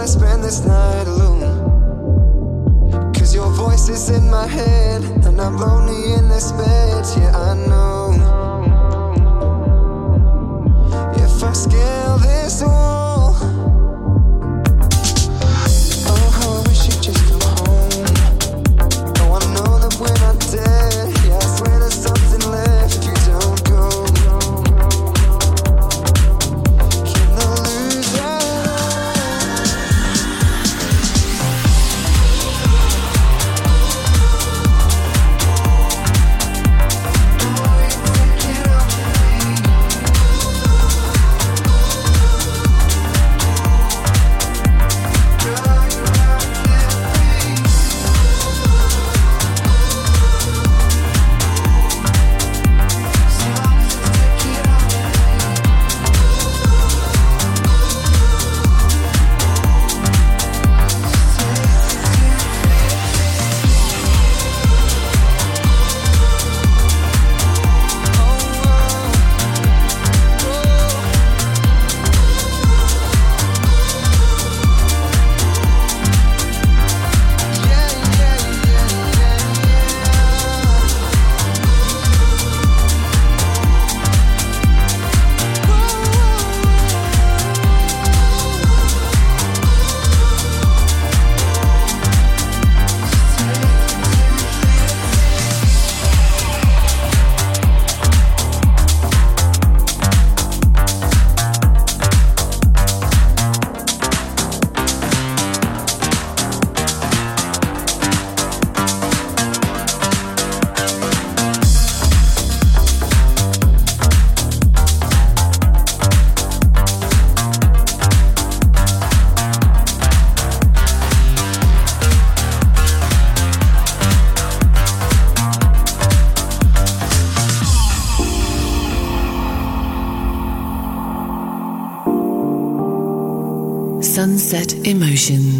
wanna spend this night alone. Cause your voice is in my head, and I'm lonely in this bed, yeah, I know. If I scale this wall. Emotions.